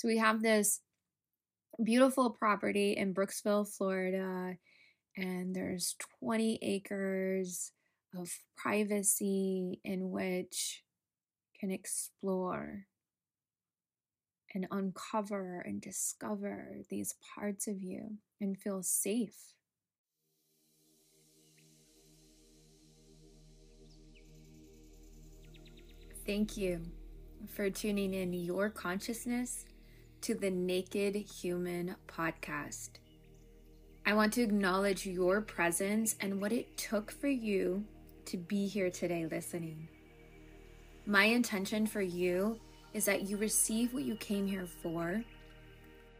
So we have this beautiful property in Brooksville, Florida, and there's 20 acres of privacy in which can explore and uncover and discover these parts of you and feel safe. Thank you for tuning in your consciousness to the Naked Human podcast. I want to acknowledge your presence and what it took for you to be here today listening. My intention for you is that you receive what you came here for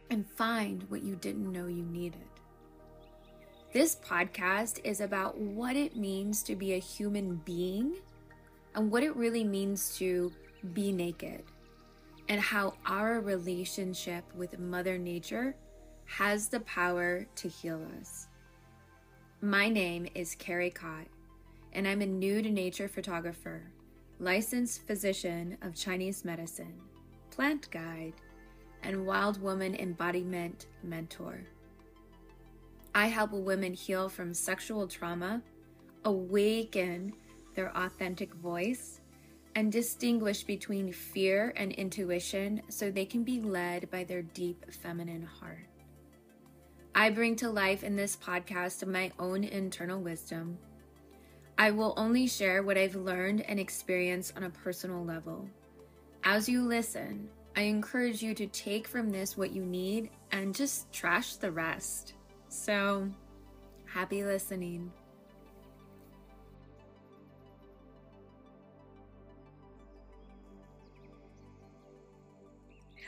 and find what you didn't know you needed. This podcast is about what it means to be a human being and what it really means to be naked, and how our relationship with Mother Nature has the power to heal us. My name is Kerry Kott, and I'm a nude nature photographer, licensed physician of Chinese medicine, plant guide, and wild woman embodiment mentor. I help women heal from sexual trauma, awaken their authentic voice, and distinguish between fear and intuition so they can be led by their deep feminine heart. I bring to life in this podcast my own internal wisdom. I will only share what I've learned and experienced on a personal level. As you listen, I encourage you to take from this what you need and just trash the rest. So, happy listening.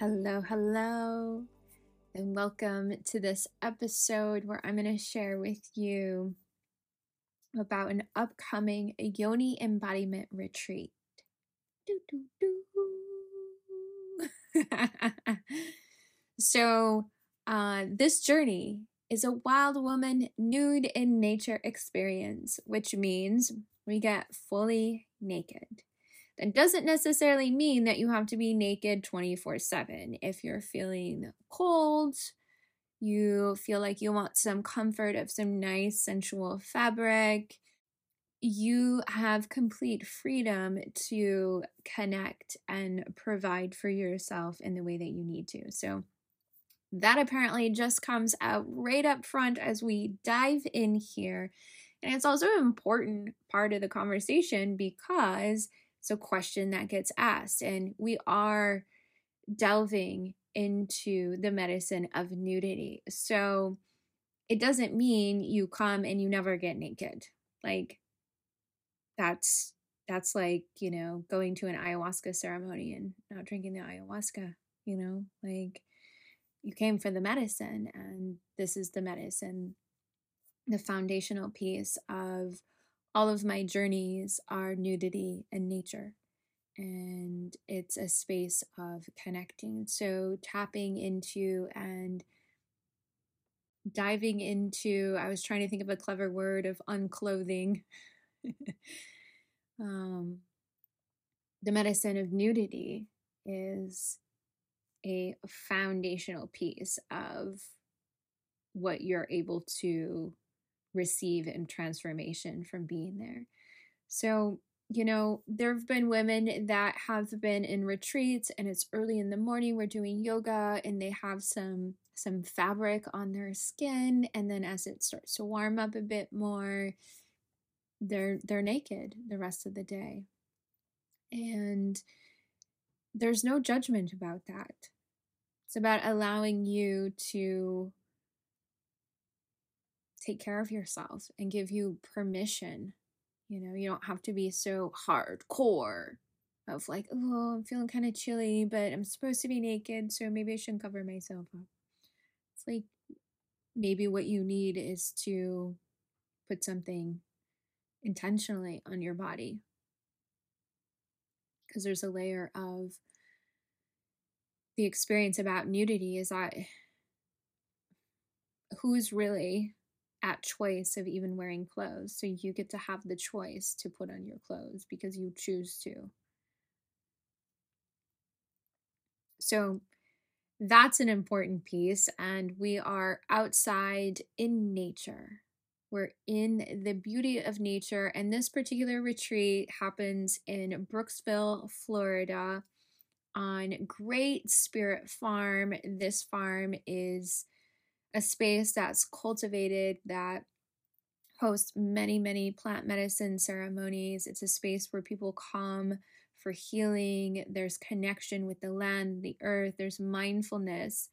Hello, hello, and welcome to this episode where I'm going to share with you about an upcoming Yoni embodiment retreat. Do, do, do. so, uh, this journey is a wild woman nude in nature experience, which means we get fully naked. That doesn't necessarily mean that you have to be naked 24 7. If you're feeling cold, you feel like you want some comfort of some nice sensual fabric, you have complete freedom to connect and provide for yourself in the way that you need to. So, that apparently just comes out right up front as we dive in here. And it's also an important part of the conversation because it's a question that gets asked. And we are delving into the medicine of nudity. So it doesn't mean you come and you never get naked. Like that's that's like, you know, going to an ayahuasca ceremony and not drinking the ayahuasca, you know? Like you came for the medicine and this is the medicine the foundational piece of all of my journeys are nudity and nature. And it's a space of connecting. So, tapping into and diving into, I was trying to think of a clever word of unclothing. um, the medicine of nudity is a foundational piece of what you're able to receive and transformation from being there. So, you know, there have been women that have been in retreats and it's early in the morning, we're doing yoga and they have some some fabric on their skin and then as it starts to warm up a bit more, they're they're naked the rest of the day. And there's no judgment about that. It's about allowing you to take care of yourself and give you permission. You know, you don't have to be so hardcore of like, oh, I'm feeling kind of chilly, but I'm supposed to be naked, so maybe I shouldn't cover myself up. It's like maybe what you need is to put something intentionally on your body because there's a layer of the experience about nudity is that who's really at choice of even wearing clothes. So you get to have the choice to put on your clothes because you choose to. So that's an important piece. And we are outside in nature. We're in the beauty of nature. And this particular retreat happens in Brooksville, Florida, on Great Spirit Farm. This farm is a space that's cultivated that hosts many, many plant medicine ceremonies. It's a space where people come for healing. There's connection with the land, the earth. There's mindfulness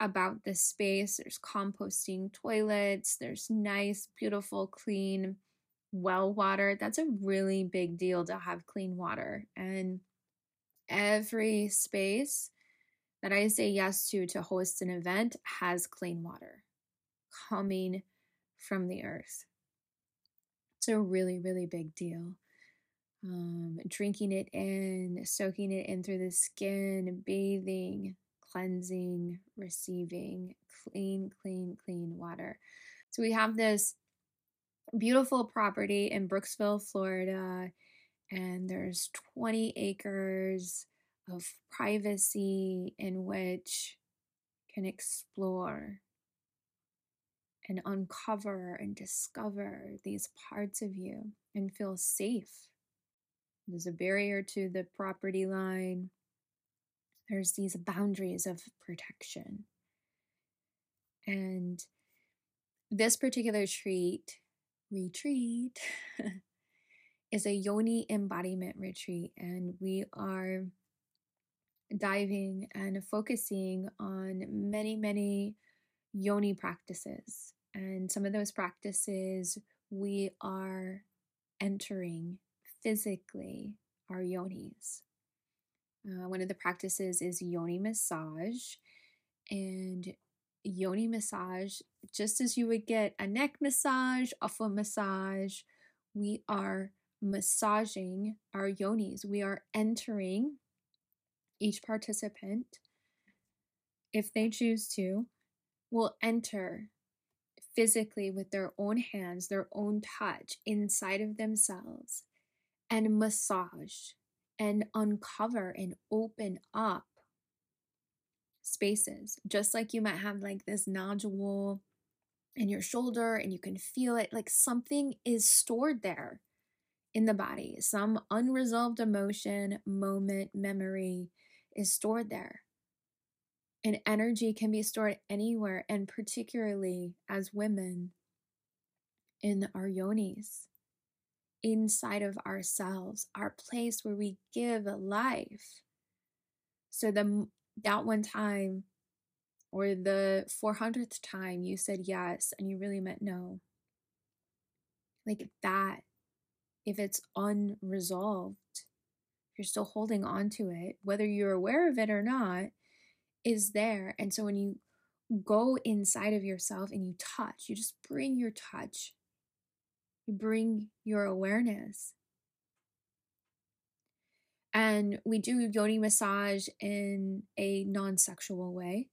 about the space. There's composting toilets. There's nice, beautiful, clean well water. That's a really big deal to have clean water. And every space that I say yes to to host an event has clean water coming from the earth. It's a really, really big deal. Um, drinking it in, soaking it in through the skin, bathing, cleansing, receiving clean, clean, clean water. So we have this beautiful property in Brooksville, Florida, and there's 20 acres of privacy in which can explore and uncover and discover these parts of you and feel safe. There's a barrier to the property line. There's these boundaries of protection. And this particular treat, retreat, is a yoni embodiment retreat. And we are diving and focusing on many, many yoni practices. And some of those practices we are entering physically our yonis. Uh, one of the practices is yoni massage. And yoni massage, just as you would get a neck massage, a foot massage, we are massaging our yonis. We are entering each participant, if they choose to, will enter physically with their own hands, their own touch inside of themselves and massage and uncover and open up spaces. Just like you might have like this nodule in your shoulder and you can feel it, like something is stored there in the body, some unresolved emotion, moment, memory is stored there. And energy can be stored anywhere, and particularly as women in our yonis, inside of ourselves, our place where we give life. So the that one time or the 400th time you said yes and you really meant no. Like that, if it's unresolved, you're still holding on to it, whether you're aware of it or not, is there. And so when you go inside of yourself and you touch, you just bring your touch, you bring your awareness. And we do yoni massage in a non sexual way.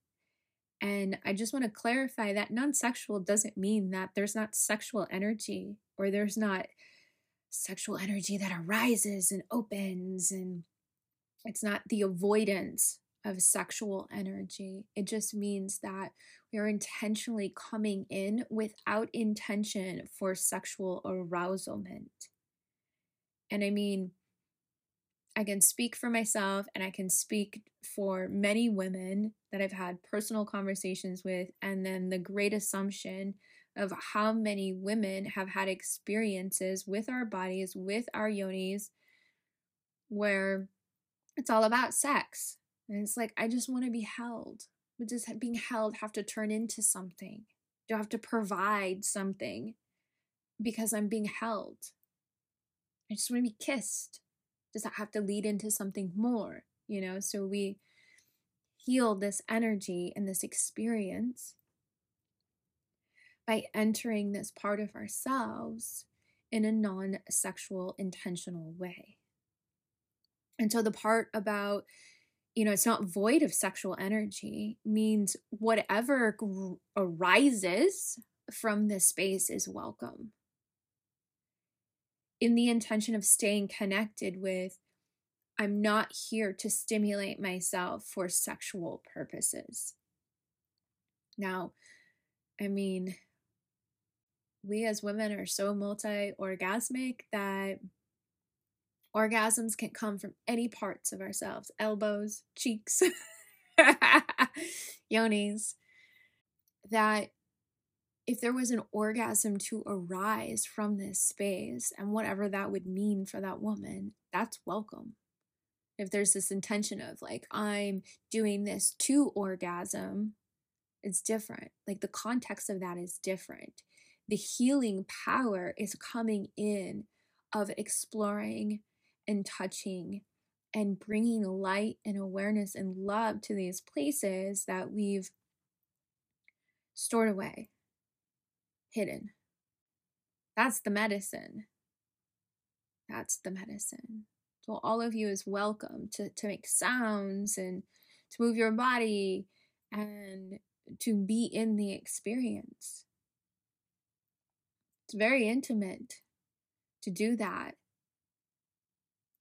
And I just want to clarify that non sexual doesn't mean that there's not sexual energy or there's not sexual energy that arises and opens and it's not the avoidance of sexual energy. It just means that we are intentionally coming in without intention for sexual arousalment. And I mean, I can speak for myself and I can speak for many women that I've had personal conversations with, and then the great assumption of how many women have had experiences with our bodies, with our yonis, where it's all about sex. And it's like, I just want to be held. But does being held have to turn into something? Do I have to provide something because I'm being held? I just want to be kissed. Does that have to lead into something more? You know, so we heal this energy and this experience by entering this part of ourselves in a non sexual, intentional way. And so the part about, you know, it's not void of sexual energy means whatever arises from this space is welcome. In the intention of staying connected with I'm not here to stimulate myself for sexual purposes. Now, I mean, we as women are so multi orgasmic that orgasms can come from any parts of ourselves elbows, cheeks, yonis. That if there was an orgasm to arise from this space and whatever that would mean for that woman, that's welcome. If there's this intention of like, I'm doing this to orgasm, it's different. Like the context of that is different. The healing power is coming in of exploring and touching and bringing light and awareness and love to these places that we've stored away hidden. That's the medicine. That's the medicine. So all of you is welcome to, to make sounds and to move your body and to be in the experience. It's very intimate to do that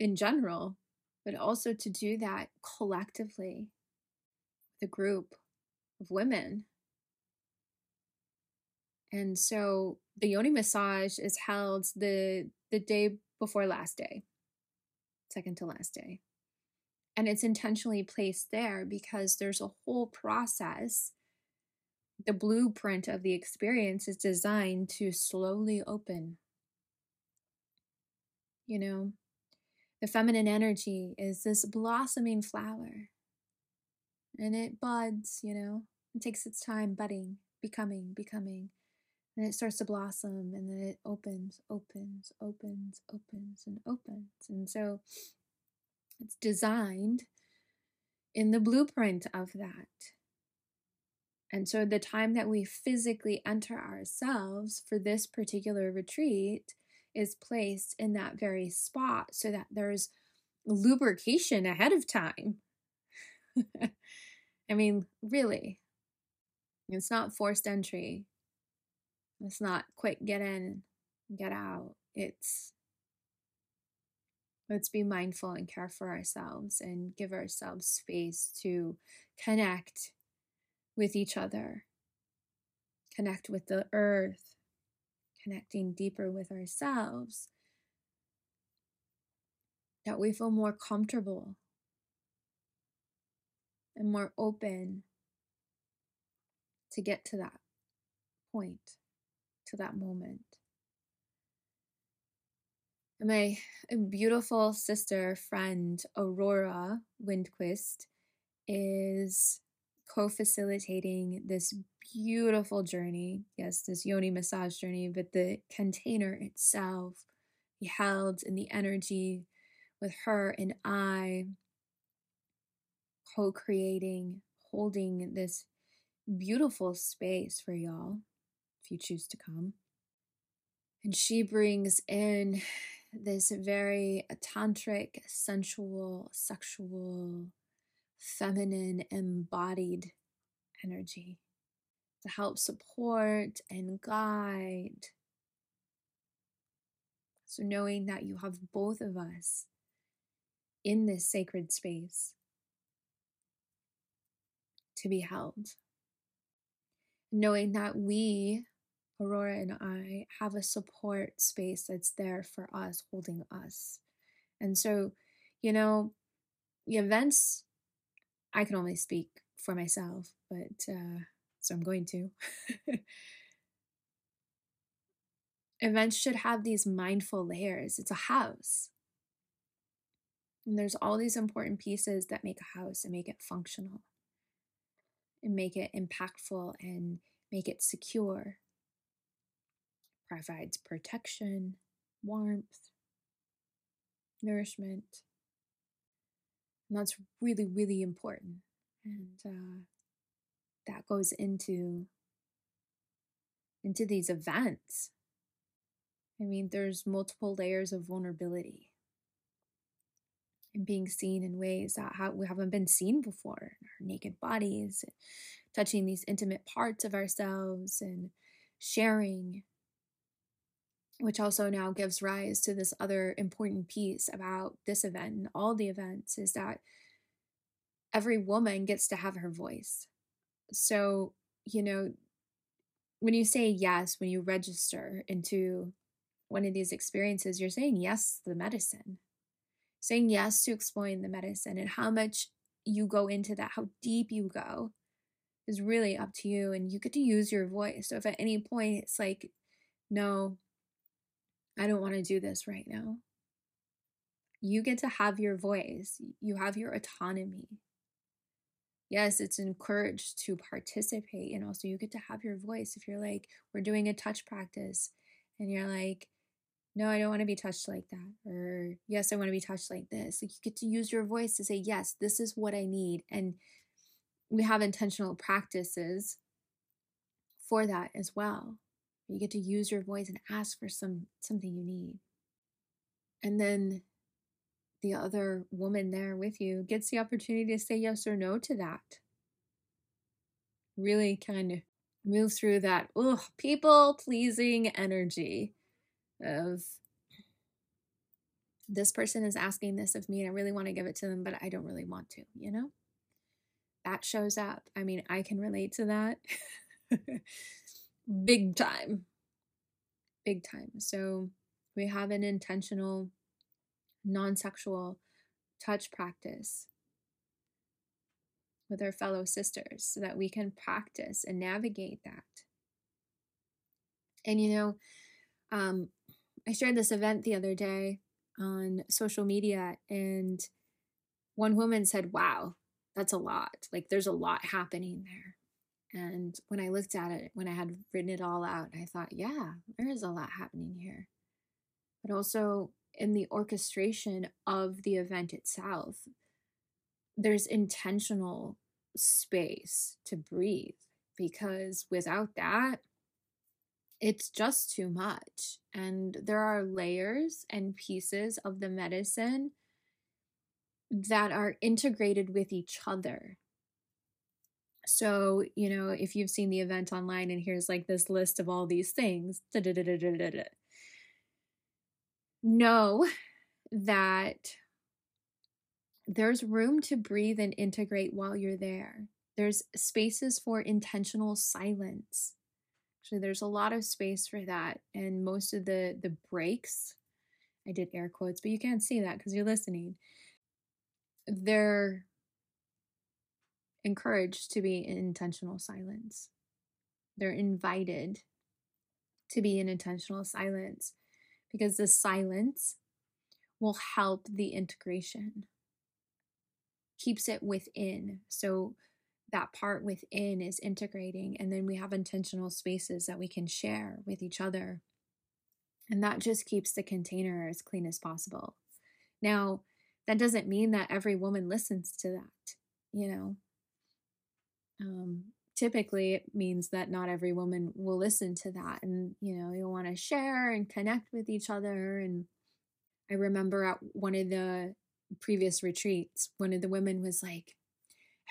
in general, but also to do that collectively, the group of women and so the yoni massage is held the the day before last day, second to last day. And it's intentionally placed there because there's a whole process. The blueprint of the experience is designed to slowly open. You know, the feminine energy is this blossoming flower. And it buds, you know, it takes its time budding, becoming, becoming and it starts to blossom and then it opens, opens, opens, opens, and opens. And so it's designed in the blueprint of that. And so the time that we physically enter ourselves for this particular retreat is placed in that very spot so that there's lubrication ahead of time. I mean, really, it's not forced entry. It's not quick get in, get out. It's let's be mindful and care for ourselves and give ourselves space to connect with each other, connect with the earth, connecting deeper with ourselves, that we feel more comfortable. And more open to get to that point to that moment. My beautiful sister friend, Aurora Windquist, is co facilitating this beautiful journey. Yes, this yoni massage journey, but the container itself held in the energy with her and I co creating, holding this beautiful space for y'all if you choose to come. And she brings in this very tantric, sensual, sexual, feminine, embodied energy to help support and guide. So, knowing that you have both of us in this sacred space to be held, knowing that we Aurora and I have a support space that's there for us, holding us. And so, you know, the events, I can only speak for myself, but uh, so I'm going to. events should have these mindful layers. It's a house. And there's all these important pieces that make a house and make it functional and make it impactful and make it secure provides protection, warmth, nourishment. And that's really, really important. And uh, that goes into into these events. I mean, there's multiple layers of vulnerability and being seen in ways that we haven't been seen before. Our naked bodies, touching these intimate parts of ourselves, and sharing which also now gives rise to this other important piece about this event and all the events is that every woman gets to have her voice. So, you know, when you say yes, when you register into one of these experiences, you're saying yes to the medicine, saying yes to exploring the medicine and how much you go into that, how deep you go is really up to you. And you get to use your voice. So if at any point it's like, no, I don't want to do this right now, you get to have your voice, you have your autonomy. Yes, it's encouraged to participate, and also you get to have your voice. If you're like, we're doing a touch practice, and you're like, no, I don't want to be touched like that. Or, yes, I want to be touched like this. Like, you get to use your voice to say, yes, this is what I need. And we have intentional practices for that as well. You get to use your voice and ask for some something you need. And then the other woman there with you gets the opportunity to say yes or no to that. Really kind of move through that ugh, people pleasing energy of this person is asking this of me and I really want to give it to them, but I don't really want to, you know? That shows up. I mean, I can relate to that big time. Big time. So we have an intentional, non sexual touch practice with our fellow sisters so that we can practice and navigate that. And you know, um, I shared this event the other day on social media, and one woman said, Wow, that's a lot. Like, there's a lot happening there. And when I looked at it, when I had written it all out, I thought, yeah, there is a lot happening here. But also in the orchestration of the event itself, there's intentional space to breathe because without that, it's just too much. And there are layers and pieces of the medicine that are integrated with each other. So, you know, if you've seen the event online and here's like this list of all these things, know that there's room to breathe and integrate while you're there. There's spaces for intentional silence Actually, there's a lot of space for that. And most of the the breaks, I did air quotes, but you can't see that because you're listening. They're encouraged to be in intentional silence. They're invited to be in intentional silence because the silence will help the integration, keeps it within. So that part within is integrating and then we have intentional spaces that we can share with each other and that just keeps the container as clean as possible now that doesn't mean that every woman listens to that you know um, typically it means that not every woman will listen to that and you know you'll want to share and connect with each other and i remember at one of the previous retreats one of the women was like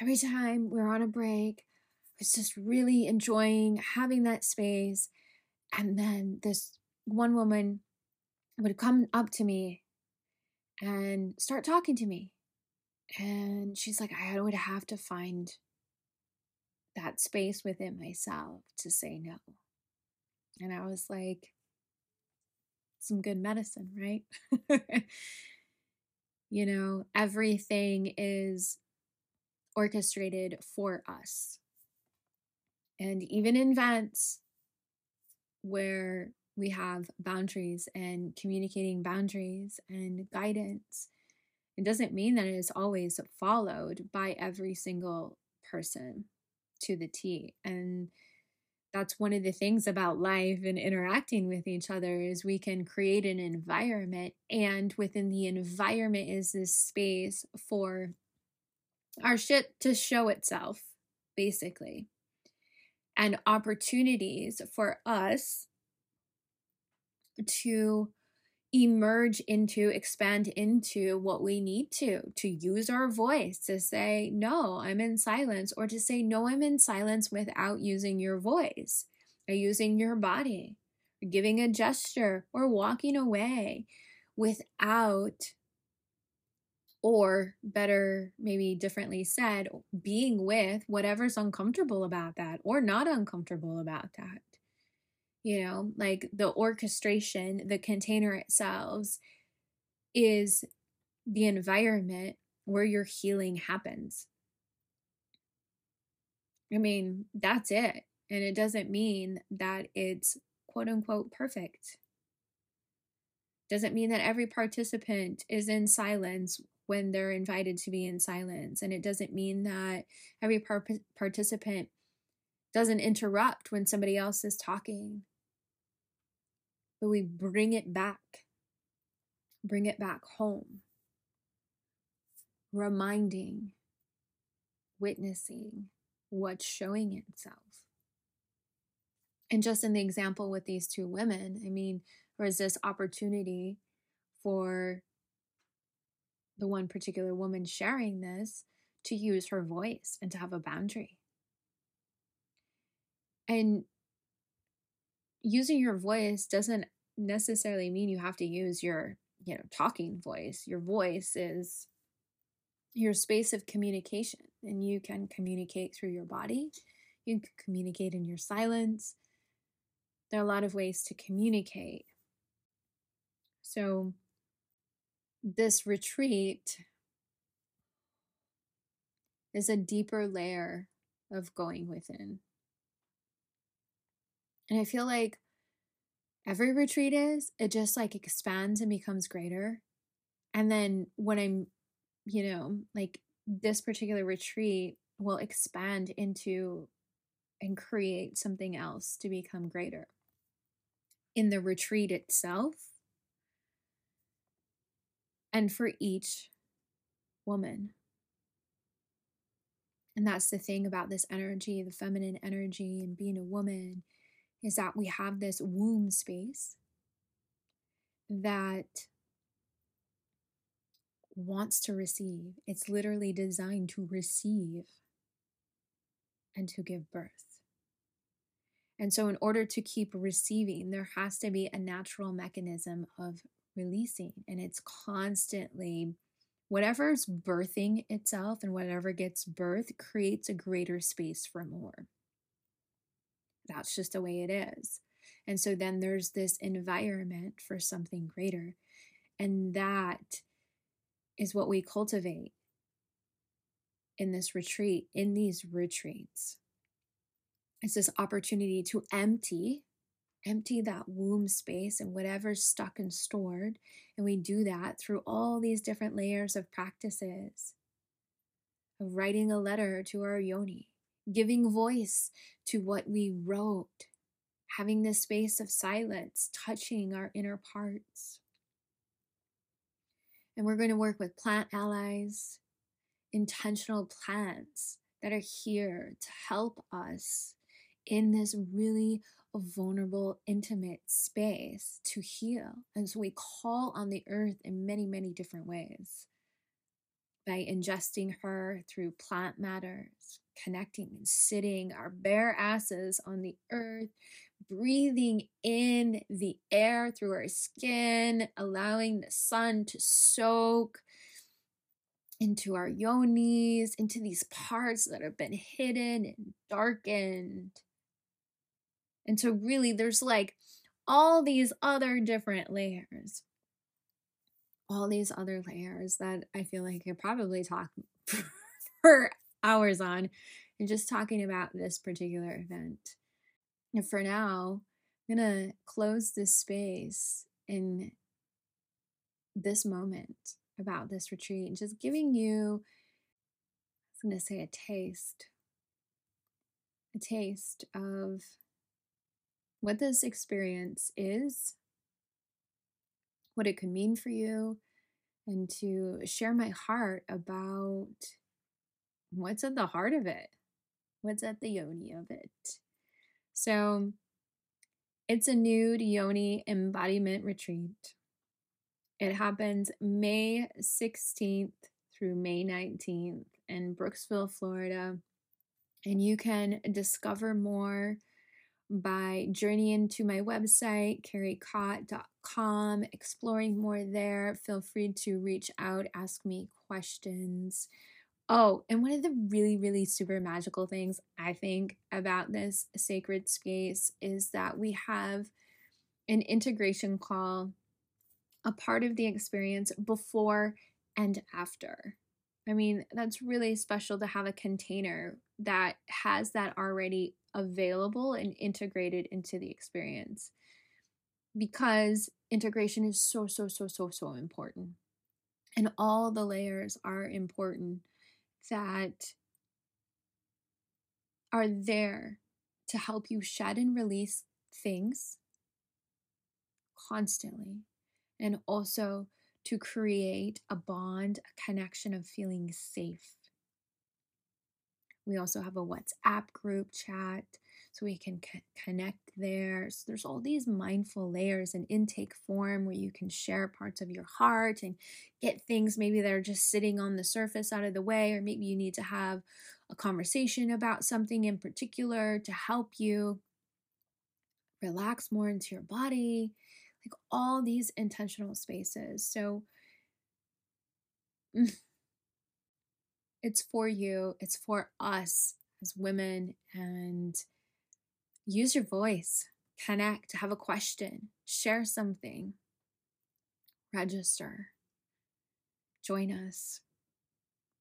every time we're on a break, I was just really enjoying having that space. And then this one woman would come up to me and start talking to me. And she's like, I would have to find that space within myself to say no. And I was like, some good medicine, right? you know, everything is orchestrated for us. And even in events where we have boundaries and communicating boundaries and guidance, it doesn't mean that it is always followed by every single person to the T. And that's one of the things about life and interacting with each other is we can create an environment and within the environment is this space for our shit to show itself, basically, and opportunities for us to emerge into, expand into what we need to, to use our voice to say, no, I'm in silence, or to say, no, I'm in silence without using your voice or using your body, or giving a gesture, or walking away without, or better, maybe differently said, being with whatever's uncomfortable about that or not uncomfortable about that. You know, like the orchestration, the container itself is the environment where your healing happens. I mean, that's it. And it doesn't mean that it's quote unquote perfect. Doesn't mean that every participant is in silence when they're invited to be in silence. And it doesn't mean that every par- participant doesn't interrupt when somebody else is talking. But we bring it back, bring it back home, reminding, witnessing what's showing itself. And just in the example with these two women, I mean, there was this opportunity for the one particular woman sharing this to use her voice and to have a boundary. And using your voice doesn't necessarily mean you have to use your, you know, talking voice. Your voice is your space of communication, and you can communicate through your body. You can communicate in your silence. There are a lot of ways to communicate. So, this retreat is a deeper layer of going within. And I feel like every retreat is, it just like expands and becomes greater. And then when I'm, you know, like this particular retreat will expand into and create something else to become greater. In the retreat itself, and for each woman. And that's the thing about this energy, the feminine energy, and being a woman, is that we have this womb space that wants to receive. It's literally designed to receive and to give birth. And so, in order to keep receiving, there has to be a natural mechanism of releasing. And it's constantly whatever's birthing itself and whatever gets birthed creates a greater space for more. That's just the way it is. And so then there's this environment for something greater. And that is what we cultivate in this retreat, in these retreats. It's this opportunity to empty empty that womb space and whatever's stuck and stored. And we do that through all these different layers of practices of writing a letter to our yoni, giving voice to what we wrote, having this space of silence, touching our inner parts. And we're going to work with plant allies, intentional plants that are here to help us in this really vulnerable, intimate space to heal. And so we call on the earth in many, many different ways by ingesting her through plant matters, connecting and sitting our bare asses on the earth, breathing in the air through our skin, allowing the sun to soak into our yonis, into these parts that have been hidden and darkened and so, really, there's like all these other different layers. All these other layers that I feel like I could probably talk for hours on and just talking about this particular event. And for now, I'm going to close this space in this moment about this retreat and just giving you, I am going to say, a taste, a taste of what this experience is, what it could mean for you, and to share my heart about what's at the heart of it, what's at the yoni of it. So, it's a nude yoni embodiment retreat. It happens May 16th through May 19th in Brooksville, Florida. And you can discover more by journeying to my website, kerrykott.com, exploring more there. Feel free to reach out, ask me questions. Oh, and one of the really, really super magical things I think about this sacred space is that we have an integration call, a part of the experience before and after. I mean, that's really special to have a container that has that already available and integrated into the experience because integration is so, so, so, so, so important. And all the layers are important that are there to help you shed and release things constantly and also to create a bond, a connection of feeling safe. We also have a WhatsApp group chat so we can c- connect there. So there's all these mindful layers and intake form where you can share parts of your heart and get things maybe that are just sitting on the surface out of the way, or maybe you need to have a conversation about something in particular to help you relax more into your body like all these intentional spaces. So mm. it's for you, it's for us as women, and use your voice, connect, have a question, share something, register, join us,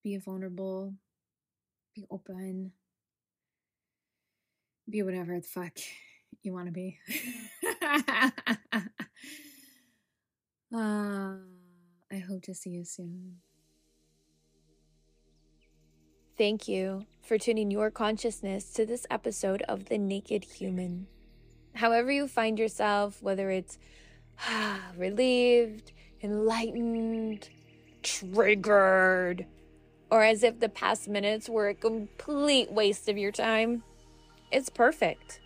be vulnerable, be open, be whatever the fuck you want to be. uh, I hope to see you soon. Thank you for tuning your consciousness to this episode of The Naked Human. However, you find yourself, whether it's relieved, enlightened, triggered, or as if the past minutes were a complete waste of your time, it's perfect.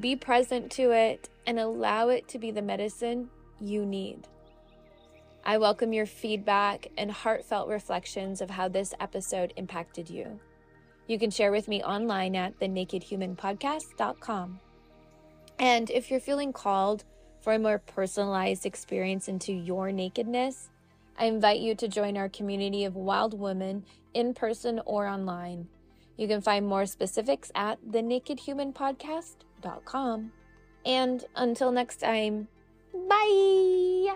Be present to it and allow it to be the medicine you need. I welcome your feedback and heartfelt reflections of how this episode impacted you. You can share with me online at thenakedhumanpodcast.com. And if you're feeling called for a more personalized experience into your nakedness, I invite you to join our community of wild women in person or online. You can find more specifics at thenakedhumanpodcast.com. And until next time, bye!